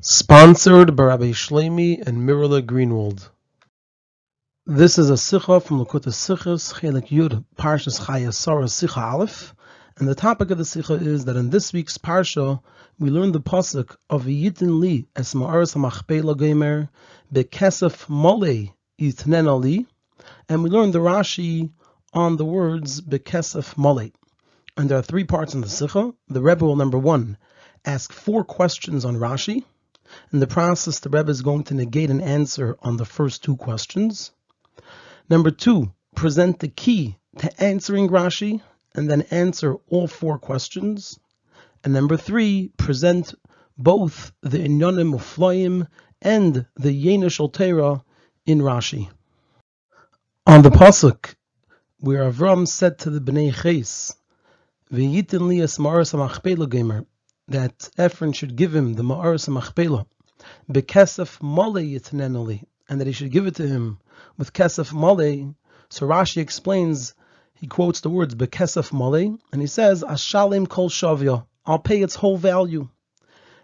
Sponsored by Rabbi Shlomi and Mirala Greenwald. This is a Sikha from Likkutei Sichos, Chelik Yud, Parshas Chayei Sarah Sikha Aleph. And the topic of the Sikha is that in this week's Parsha, we learn the Pasuk of Yitin Li Es Ma'aras HaMachpela Gemer Bekesef Mole Yitnen Ali. And we learn the Rashi on the words Bekesef Mole. And there are three parts in the Sikha. The Rebbe will, number one, ask four questions on Rashi. In the process, the Rebbe is going to negate an answer on the first two questions. Number two, present the key to answering Rashi and then answer all four questions. And number three, present both the Inyanim Muflayim and the Yenish Altera in Rashi. On the Pasuk, where Avram said to the Bnei Ches, V'yitin li es ma'aras ha'machpela gamer, that Ephron should give him the Ma'aras Machpela, Bekesef Mole Yitnenoli, and that he should give it to him with Kesef Mole. So Rashi explains, he quotes the words Bekesef Mole, and he says, Ashalim Kol Shavya, I'll pay its whole value.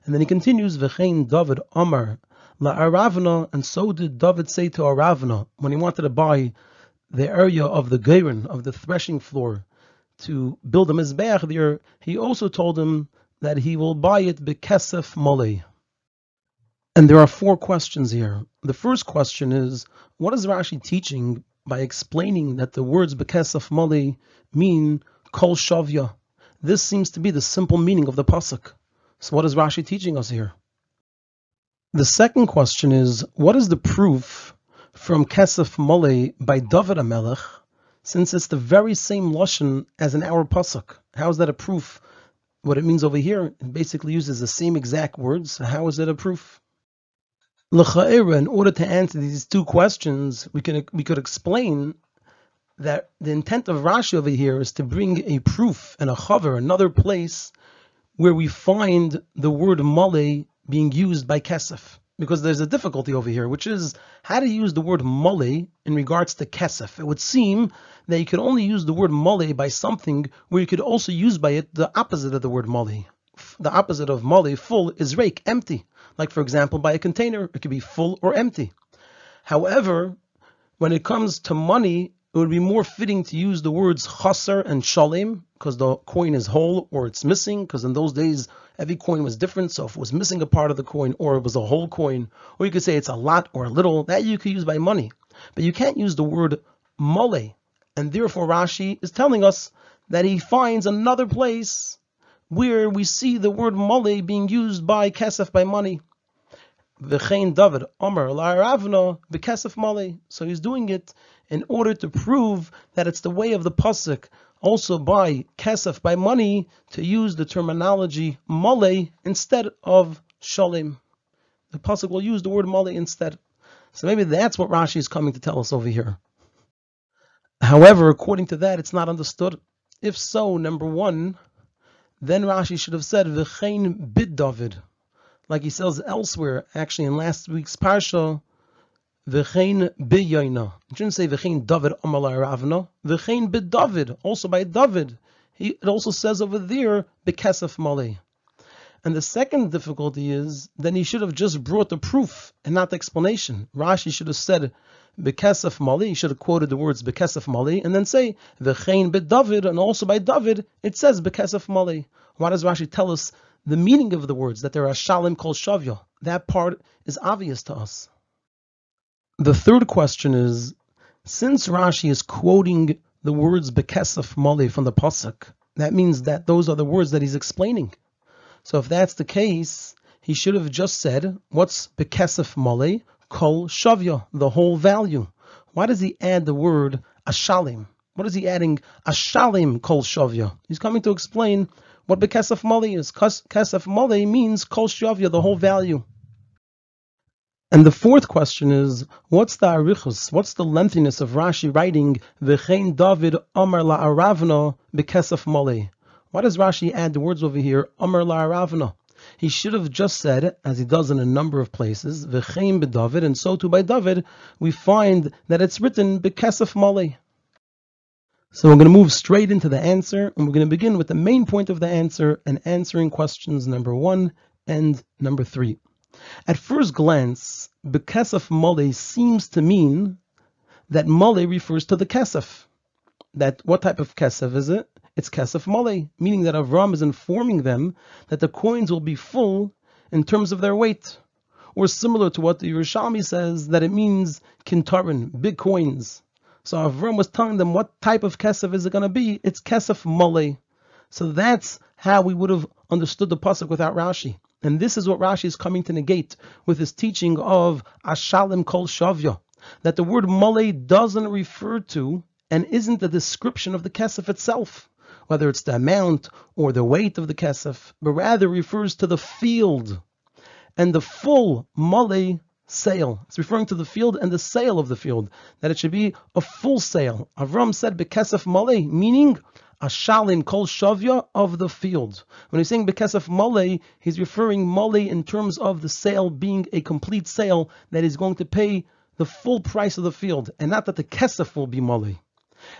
And then he continues, V'chein David Amar, La Aravna, and so did David say to Aravna, when he wanted to buy the area of the Geirin, of the threshing floor, to build a Mizbeach there, he also told him that he will buy it bekesef mole. And there are four questions here. The first question is, what is Rashi teaching by explaining that the words bekesef mole mean kol shavya? This seems to be the simple meaning of the pasuk. So what is Rashi teaching us here? The second question is, what is the proof from kesef mole by David HaMelech, since it's the very same lashon as in our pasuk? How is that a proof? What it means over here, it basically uses the same exact words. How is it a proof? In order to answer these two questions, we can we could explain that the intent of Rashi over here is to bring a proof and a chaver, another place where we find the word male being used by kesef. Because there's a difficulty over here, which is how to use the word mole in regards to kesef. It would seem that you could only use the word mole by something where you could also use by it the opposite of the word mole. The opposite of mole, full, is rake, empty. Like, for example, by a container, it could be full or empty. However, when it comes to money, it would be more fitting to use the words chaser and shalim because the coin is whole or it's missing because in those days every coin was different. So if it was missing a part of the coin or it was a whole coin or you could say it's a lot or a little that you could use by money. But you can't use the word mole and therefore Rashi is telling us that he finds another place where we see the word mole being used by kesef by money V'chein David Omer La'aravna b'kesef male. So he's doing it in order to prove that it's the way of the pasuk, also by kesef by money, to use the terminology male instead of shalim. The pasuk will use the word male instead. So maybe that's what Rashi is coming to tell us over here. However, according to that, it's not understood. If so, number one, then Rashi should have said v'chein bid David like he says elsewhere, actually in last week's parsha, v'chein biyoina. It shouldn't say v'chein David amalai ravna. V'chein be David, also by David. He, it also says over there bekesef male. And the second difficulty is then he should have just brought the proof and not the explanation. Rashi should have said bekesef male. He should have quoted the words bekesef male and then say v'chein David, and also by David it says bekesef male. Why does Rashi tell us the meaning of the words, that there are shalim kol shavya, that part is obvious to us. The third question is, since Rashi is quoting the words bekesef mole from the pasuk, that means that those are the words that he's explaining. So if that's the case, he should have just said, what's bekesef mole? Kol shavya, the whole value. Why does he add the word ashalim? What is he adding? Ashalim kol shavya. He's coming to explain what bekesef mali is. Kesef mali means kol shavya, the whole value. And the fourth question is, what's the arichus? What's the lengthiness of Rashi writing v'chein David Amar la Aravna bekesef mali? Why does Rashi add the words over here Amar la Aravna? He should have just said, as he does in a number of places, v'chein David, and so too by David, we find that it's written bekesef mali. So we're going to move straight into the answer, and we're going to begin with the main point of the answer and answering questions number one and number three. At first glance, Bekesef Mole seems to mean that Mole refers to the Kesef. That what type of Kesef is it? It's Kesef Mole, meaning that Avram is informing them that the coins will be full in terms of their weight. Or similar to what the Yerushalmi says, that it means kintarin, big coins. So Avram was telling them what type of Kesef is it going to be? It's Kesef Mole. So that's how we would have understood the pasuk without Rashi. And this is what Rashi is coming to negate with his teaching of Ashalim Kol Shavya, that the word Mole doesn't refer to and isn't a description of the kesef itself, whether it's the amount or the weight of the kesef, but rather refers to the field and the full Mole sale. It's referring to the field and the sale of the field, that it should be a full sale. Avram said Bekesef Mole, meaning a shalim kol shavya of the field. When he's saying bekesef mole, he's referring mole in terms of the sale being a complete sale that is going to pay the full price of the field, and not that the kesef will be mole.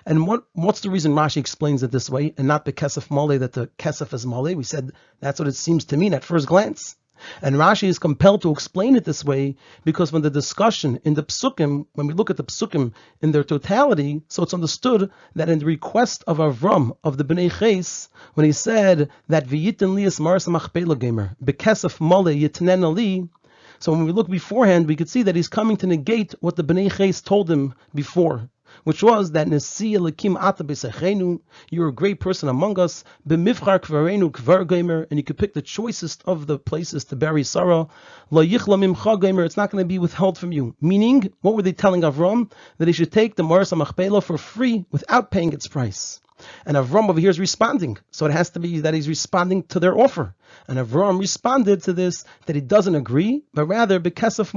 And what what's the reason Rashi explains it this way, and not bekesef mole that the kesef is mole? We said that's what it seems to mean at first glance. And Rashi is compelled to explain it this way because when the discussion in the psukim, when we look at the psukim in their totality, so it's understood that in the request of Avram of the Bnei Ches, when he said that v'yitin lias maras machpela gamer bekesef mole yitnen ali. So when we look beforehand, we could see that he's coming to negate what the Bnei Ches told him before which was that Nesi Elikim Ata B'Sechenu, you're a great person among us, B'Mivchar Kvarenu Kvar Gamer, and you could pick the choicest of the places to bury Sarah. Lo Yichla Mimcha it's not going to be withheld from you. Meaning, what were they telling Avram? That he should take the Maras Machpelah for free without paying its price. And Avram over here is responding. So it has to be that he's responding to their offer. And Avram responded to this that he doesn't agree, but rather, because of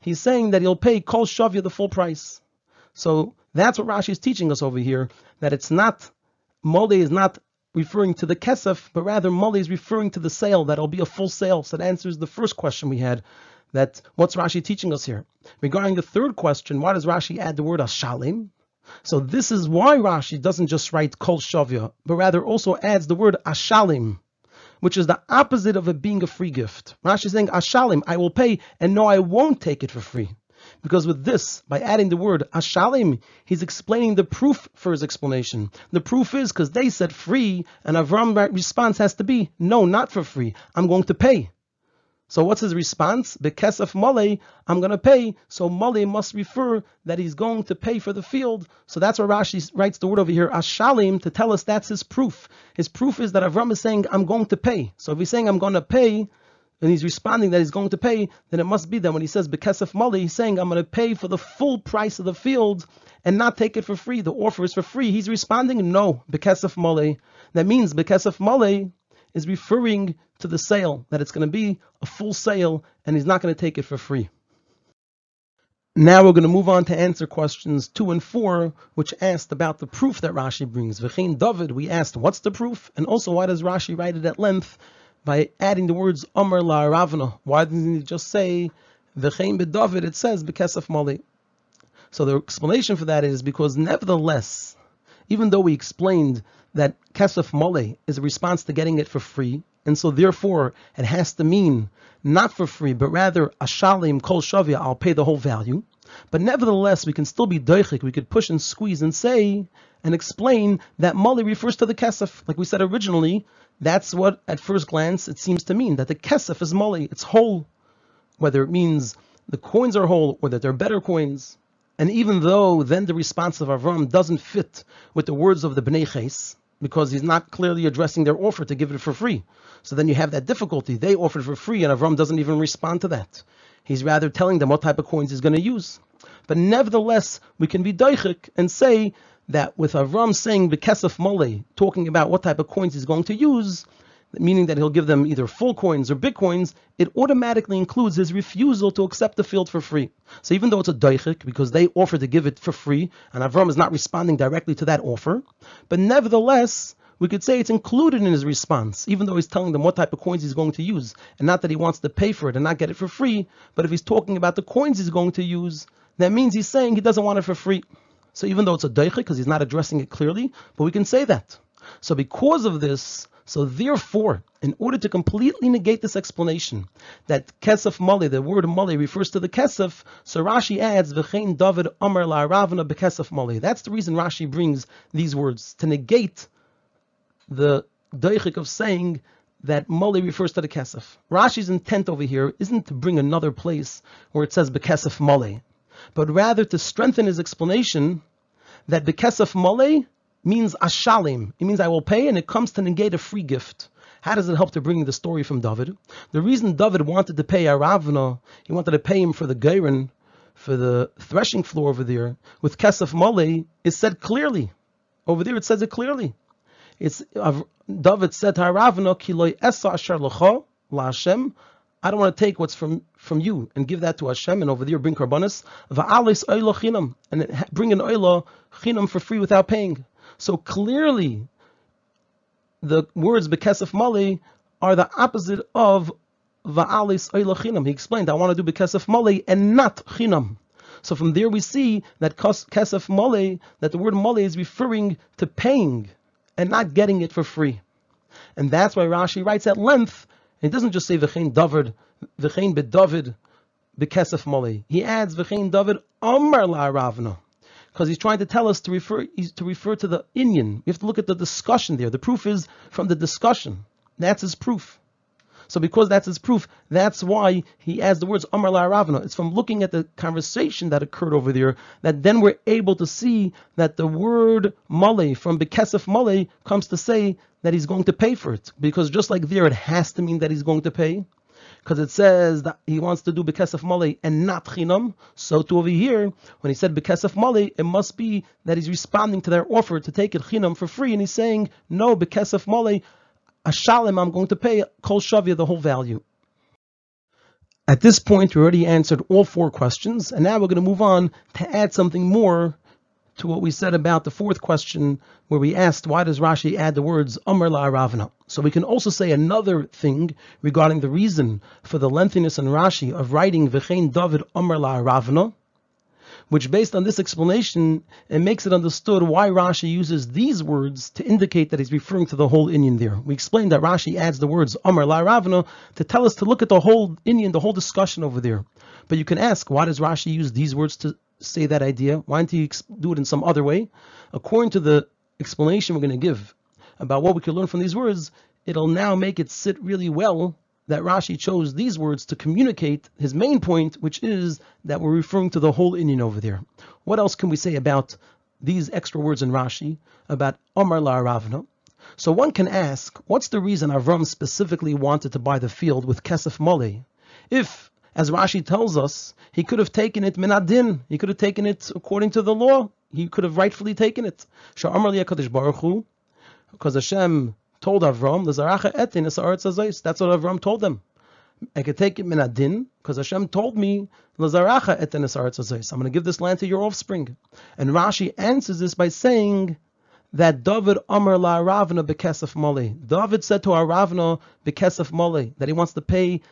he's saying that he'll pay Kol Shavya the full price. So that's what Rashi is teaching us over here, that it's not, Mole is not referring to the kesef, but rather Mole is referring to the sale, that'll be a full sale. So that answers the first question we had, that what's Rashi teaching us here? Regarding the third question, why does Rashi add the word ashalim? So this is why Rashi doesn't just write kol shavya, but rather also adds the word ashalim, which is the opposite of it being a free gift. Rashi is saying ashalim, I will pay, and no, I won't take it for free. Because with this, by adding the word ashalim, he's explaining the proof for his explanation. The proof is because they said free, and Avram's response has to be, no, not for free. I'm going to pay. So what's his response? Because of Mole, I'm going to pay. So Mole must refer that he's going to pay for the field. So that's why Rashi writes the word over here, Ashalim, to tell us that's his proof. His proof is that Avram is saying, I'm going to pay. So if he's saying, I'm going to pay, and he's responding that he's going to pay, then it must be that when he says Bekesef Mali, he's saying, I'm going to pay for the full price of the field and not take it for free. The offer is for free. He's responding, no, Bekesef Mali. That means Bekesef Mali is referring to the sale, that it's going to be a full sale and he's not going to take it for free. Now we're going to move on to answer questions two and four, which asked about the proof that Rashi brings. V'chein David, we asked what's the proof, and also why does Rashi write it at length by adding the words Omer La Ravna. Why didn't he just say V'chein David? It says Bekesef Mali. So the explanation for that is because nevertheless, even though we explained that Kesef Mole is a response to getting it for free, and so therefore it has to mean not for free, but rather Ashalim Kol Shavia, I'll pay the whole value. But nevertheless, we can still be doichik, we could push and squeeze and say and explain that Mali refers to the Kesef. Like we said originally, that's what at first glance it seems to mean, that the Kesef is Mali, it's whole. Whether it means the coins are whole or that they're better coins. And even though then the response of Avram doesn't fit with the words of the Bnei Ches, because he's not clearly addressing their offer to give it for free. So then you have that difficulty. They offered for free, and Avram doesn't even respond to that. He's rather telling them what type of coins he's going to use. But nevertheless, we can be daichik and say that with Avram saying Bekesef Mole, talking about what type of coins he's going to use, meaning that he'll give them either full coins or bitcoins, it automatically includes his refusal to accept the field for free. So even though it's a daichik, because they offer to give it for free, and Avram is not responding directly to that offer, but nevertheless, we could say it's included in his response, even though he's telling them what type of coins he's going to use, and not that he wants to pay for it and not get it for free, but if he's talking about the coins he's going to use, that means he's saying he doesn't want it for free. So even though it's a daichik, because he's not addressing it clearly, but we can say that. So because of this, so therefore, in order to completely negate this explanation that kesef mali, the word mali refers to the kesef, so Rashi adds v'chein David Amar la Ravana bekesef mali. That's the reason Rashi brings these words to negate the deichik of saying that mali refers to the kesef. Rashi's intent over here isn't to bring another place where it says bekesef mali, but rather to strengthen his explanation that bekesef mali means ashalim. It means I will pay, and it comes to negate a free gift. How does it help to bring the story from David? The reason David wanted to pay Aravna, he wanted to pay him for the Gairin, for the threshing floor over there, with Kesef Male, is said clearly. Over there it says it clearly. It's David said to Aravna, Kiloi Esa Asher La Hashem, I don't want to take what's from, from you and give that to Hashem, and over there bring karbanis, va'alis oila chinam, and bring an oila chinam for free without paying. So clearly, the words bekesef mali are the opposite of va'alis oila chinam. He explained, I want to do bekesef mali and not chinam. So from there we see that kesef mali, that the word mali is referring to paying and not getting it for free. And that's why Rashi writes at length, he doesn't just say v'chein David, v'chein bedavid bekesef mali. He adds v'chein David amar la ravna because he's trying to tell us to refer to refer to the inyan. We have to look at the discussion there. The proof is from the discussion. That's his proof. So because that's his proof, that's why he adds the words Amar La Ravana. It's from looking at the conversation that occurred over there that then we're able to see that the word Male from Bekesef Male comes to say that he's going to pay for it. Because just like there, it has to mean that he's going to pay because it says that he wants to do bekesef mali and not chinam. So to over here, when he said bekesef mali, it must be that he's responding to their offer to take it chinam for free, and he's saying no bekesef mali, ashalim, I'm going to pay kol shavia the whole value. At this point, we already answered all four questions, and now we're going to move on to add something more to what we said about the fourth question, where we asked why does Rashi add the words Amr la Ravna? So we can also say another thing regarding the reason for the lengthiness in Rashi of writing V'chein David Amr la Ravna, which based on this explanation, it makes it understood why Rashi uses these words to indicate that he's referring to the whole Indian there. We explained that Rashi adds the words Amr la Ravna to tell us to look at the whole Indian, the whole discussion over there. But you can ask, why does Rashi use these words to say that idea? Why don't you do it in some other way? According to the explanation we're going to give about what we can learn from these words, it'll now make it sit really well that Rashi chose these words to communicate his main point, which is that we're referring to the whole inyan over there. What else can we say about these extra words in Rashi about Omar La Ravna? So one can ask, what's the reason Avram specifically wanted to buy the field with Kesef Mole? If as Rashi tells us, he could have taken it minadin. He could have taken it according to the law. He could have rightfully taken it. Because Hashem told Avram, That's what Avram told them. I could take it minadin because Hashem told me I'm going to give this land to your offspring. And Rashi answers this by saying that David Amar la Ravna bekesef mole. David said to Aravna bekesef mole that he wants to pay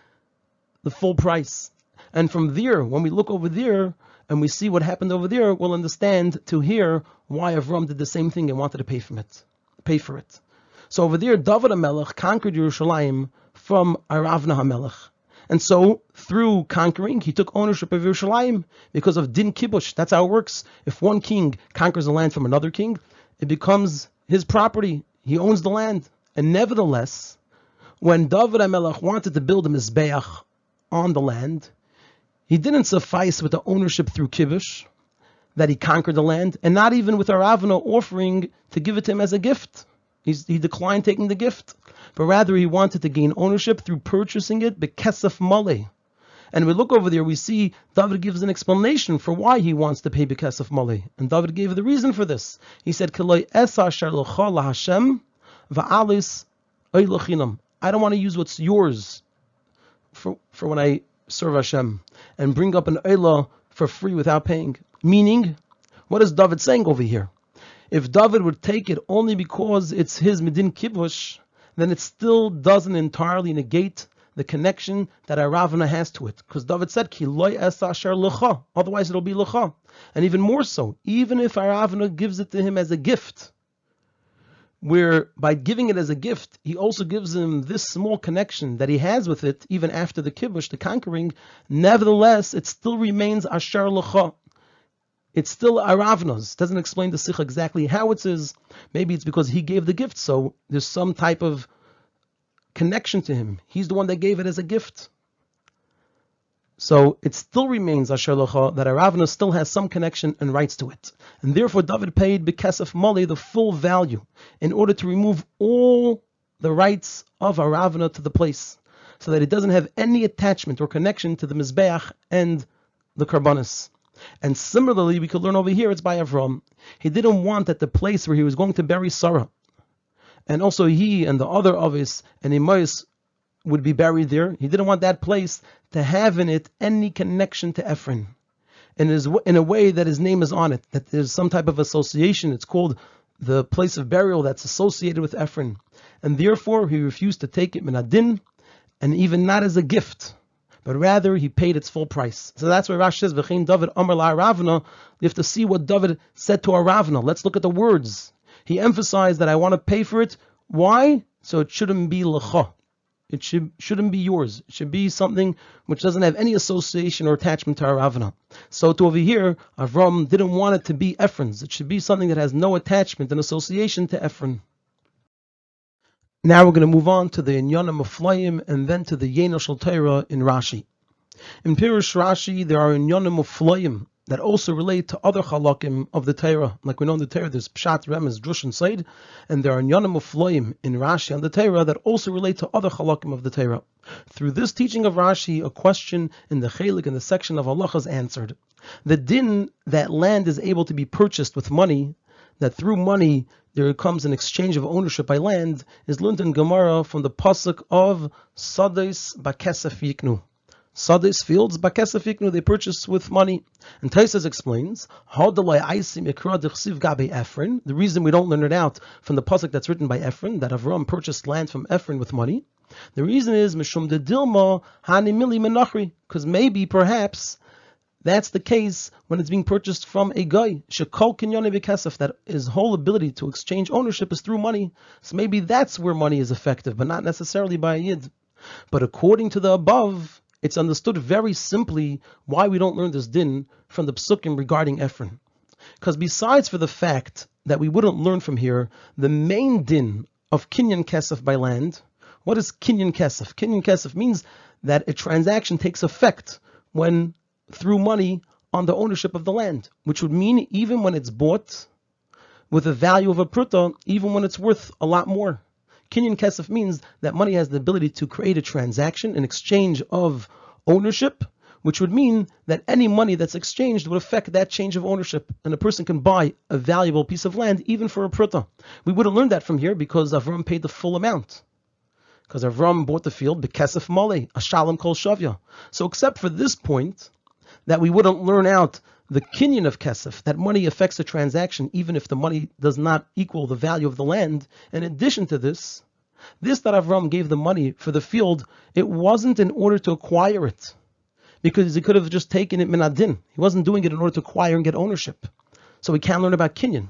the full price. And from there, when we look over there and we see what happened over there, we'll understand to hear why Avram did the same thing and wanted to pay for it. Pay for it. So over there, David HaMelech conquered Yerushalayim from Aravna HaMelech. And so, through conquering, he took ownership of Yerushalayim because of Din Kibush. That's how it works. If one king conquers a land from another king, it becomes his property. He owns the land. And nevertheless, when David HaMelech wanted to build a Mizbeach on the land. He didn't suffice with the ownership through kibush, that he conquered the land, and not even with Aravna offering to give it to him as a gift. He's, he declined taking the gift, but rather he wanted to gain ownership through purchasing it bekesef male. And we look over there, we see David gives an explanation for why he wants to pay bekesef male. And David gave the reason for this. He said, I don't want to use what's yours for, for when I serve Hashem and bring up an Eilah for free without paying. Meaning, what is David saying over here? If David would take it only because it's his Medin Kibush, then it still doesn't entirely negate the connection that Aravana has to it. Because David said, Ki loy lecha. Otherwise it'll be lecha. And even more so, even if Aravana gives it to him as a gift, where by giving it as a gift, he also gives him this small connection that he has with it, even after the kibush, the conquering. Nevertheless, it still remains asher lecha. It's still aravnos. Doesn't explain the sikh exactly how it is. Maybe it's because he gave the gift, so there's some type of connection to him. He's the one that gave it as a gift. So it still remains Asher Locha that Aravna still has some connection and rights to it. And therefore David paid Bekesef Mali the full value in order to remove all the rights of Aravna to the place so that it doesn't have any attachment or connection to the Mizbeach and the Karbanis. And similarly, we could learn over here it's by Avram. He didn't want at the place where he was going to bury Sarah. And also he and the other Avos and Imahos would be buried there. He didn't want that place to have in it any connection to Ephron. And is in a way that his name is on it, that there's some type of association. It's called the place of burial that's associated with Ephron. And therefore he refused to take it minadin, and even not as a gift, but rather he paid its full price. So that's why Rashi says, V'chein David Amar La Ravna. You have to see what David said to Aravna. Let's look at the words. He emphasized that I want to pay for it. Why? So it shouldn't be lecha. It should, shouldn't be yours. It should be something which doesn't have any association or attachment to our Aravna. So to over here, Avram didn't want it to be Ephron's. It should be something that has no attachment and association to Ephron. Now we're going to move on to the Inyanim of Flayim and then to the Yenoshal Torah in Rashi. In Pirush Rashi, there are Inyanim of Flayim that also relate to other halakim of the Torah. Like we know in the Torah, there's Pshat, Remez, Drush, and Seid, and there are Nyanim Ufloim in Rashi and the Torah that also relate to other halakim of the Torah. Through this teaching of Rashi, a question in the Chelik in the section of Allah is answered. The din that land is able to be purchased with money, that through money there comes an exchange of ownership by land, is learned in Gemara from the pasuk of Sadis Bakesef Yiknu. Sadis fields, Bakesafiknu, they purchased with money. And Taisus explains, the reason we don't learn it out from the pasuk that's written by Ephron, that Avram purchased land from Ephron with money. The reason is Mishum Menachri, because maybe, perhaps, that's the case when it's being purchased from a guy. Shekol Kinyone Vikesef, that his whole ability to exchange ownership is through money. So maybe that's where money is effective, but not necessarily by a yid. But according to the above, it's understood very simply why we don't learn this din from the psukim regarding Ephron. Because besides for the fact that we wouldn't learn from here the main din of kinyan kesef by land, what is kinyan kesef? Kinyan kesef means that a transaction takes effect when through money on the ownership of the land, which would mean even when it's bought with a value of a pruta, even when it's worth a lot more. Kinyan Kesef means that money has the ability to create a transaction, an exchange of ownership, which would mean that any money that's exchanged would affect that change of ownership, and a person can buy a valuable piece of land even for a pruta. We would have learned that from here because Avram paid the full amount. Because Avram bought the field, Bekesef Mole, a Shalom Kol Shavya. So except for this point, that we wouldn't learn out the kinyan of kesef, that money affects the transaction even if the money does not equal the value of the land. In addition to this, this that Avram gave the money for the field, it wasn't in order to acquire it, because he could have just taken it minadin. He wasn't doing it in order to acquire and get ownership. So we can't learn about kinyan.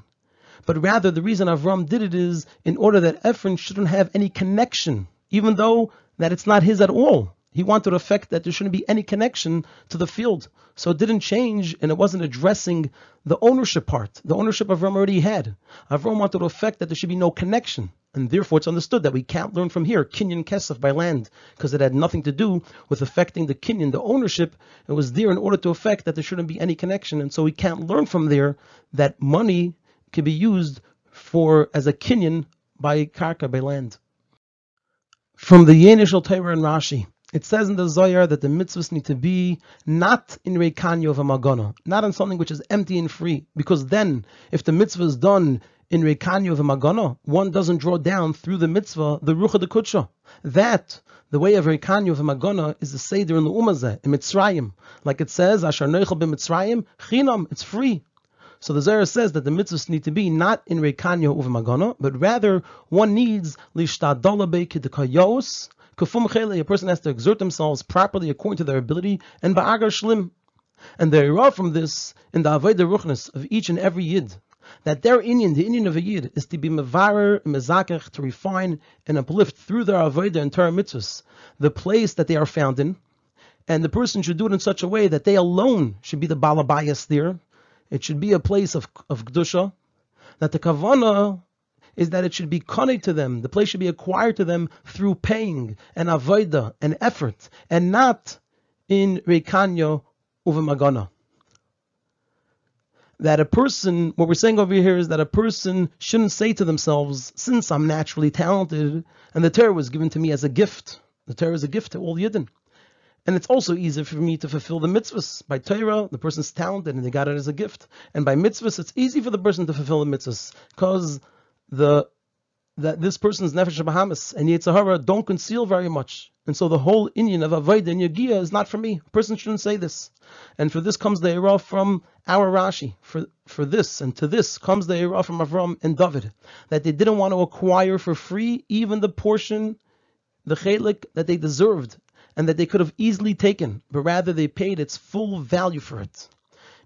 But rather, the reason Avram did it is in order that Ephron shouldn't have any connection, even though that it's not his at all. He wanted to affect that there shouldn't be any connection to the field. So it didn't change and it wasn't addressing the ownership part. The ownership Avram already had. Avram wanted to affect that there should be no connection. And therefore it's understood that we can't learn from here Kinyan Kesef by land, because it had nothing to do with affecting the Kinyan, the ownership. It was there in order to affect that there shouldn't be any connection. And so we can't learn from there that money can be used for as a Kinyan by Karka, by land. From the Yenishal Torah and Rashi. It says in the Zohar that the mitzvahs need to be not in Reikanyo of a Magana, not on something which is empty and free. Because then, if the mitzvah is done in Reikanyo of a Magana, one doesn't draw down through the mitzvah the Rucha de Kutsha. That, the way of Reikanyo of a Magana, is the Seder in the Umazeh, in Mitzrayim. Like it says, Ashar Neichel Mitzrayim, Chinam, it's free. So the Zohar says that the mitzvahs need to be not in Reikanyo of a Magana, but rather one needs Lishtadala Beikidikayos, Kufum a person has to exert themselves properly according to their ability, and ba'agar shlim. And they are from this in the Avodah Ruchnis of each and every Yid, that their Indian, the Indian of a Yid, is to be mevarer, mezakech, to refine and uplift through their avodah and Torah mitzvahs, the place that they are found in, and the person should do it in such a way that they alone should be the balabayas there. It should be a place of of kedusha. That the kavana is that it should be connected to them. The place should be acquired to them through paying and avodah and effort, and not in rekanyo uvemagana that a person, what we're saying over here is that a person shouldn't say to themselves, since I'm naturally talented, and the Torah was given to me as a gift. The Torah is a gift to all Yidden. And it's also easy for me to fulfill the mitzvahs. By Torah, the person's talented and they got it as a gift. And by mitzvahs, it's easy for the person to fulfill the mitzvahs because the that this person's nefesh Bahamas and Yitzhahara don't conceal very much. And so the whole Indian of Avodah and Yagia is not for me. A person shouldn't say this. And for this comes the Era from our Rashi. For for this and to this comes the Era from Avram and David. That they didn't want to acquire for free even the portion, the chelik that they deserved and that they could have easily taken, but rather they paid its full value for it.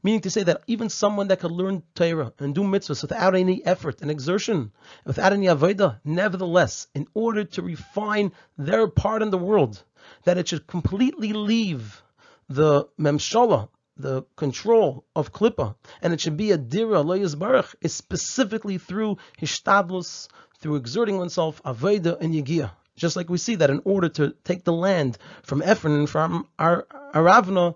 Meaning to say that even someone that could learn Torah and do mitzvahs without any effort and exertion, without any avodah, nevertheless, in order to refine their part in the world, that it should completely leave the memshala, the control of klippa, and it should be a dira loyas baruch, is specifically through hishtadlus, through exerting oneself, avodah and yigiyah. Just like we see that in order to take the land from Ephron and from Ar- Aravna,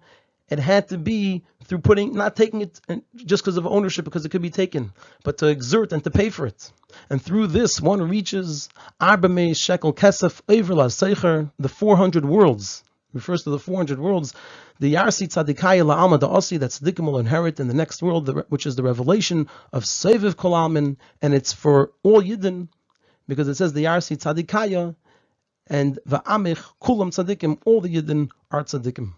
it had to be through putting, not taking it just because of ownership, because it could be taken, but to exert and to pay for it. And through this, one reaches Arbame Shekel Kesef Everla Seicher, the 400 worlds. Refers to the 400 worlds. The Yarsi Tzadikaya La'alma Da'asi that Tzadikim will inherit in the next world, which is the revelation of Seviv Kolalmin, and it's for all Yidden, because it says the Yarsi Tzadikaya and Va'amich Kulam Tzadikim, all the Yidden are Tzadikim.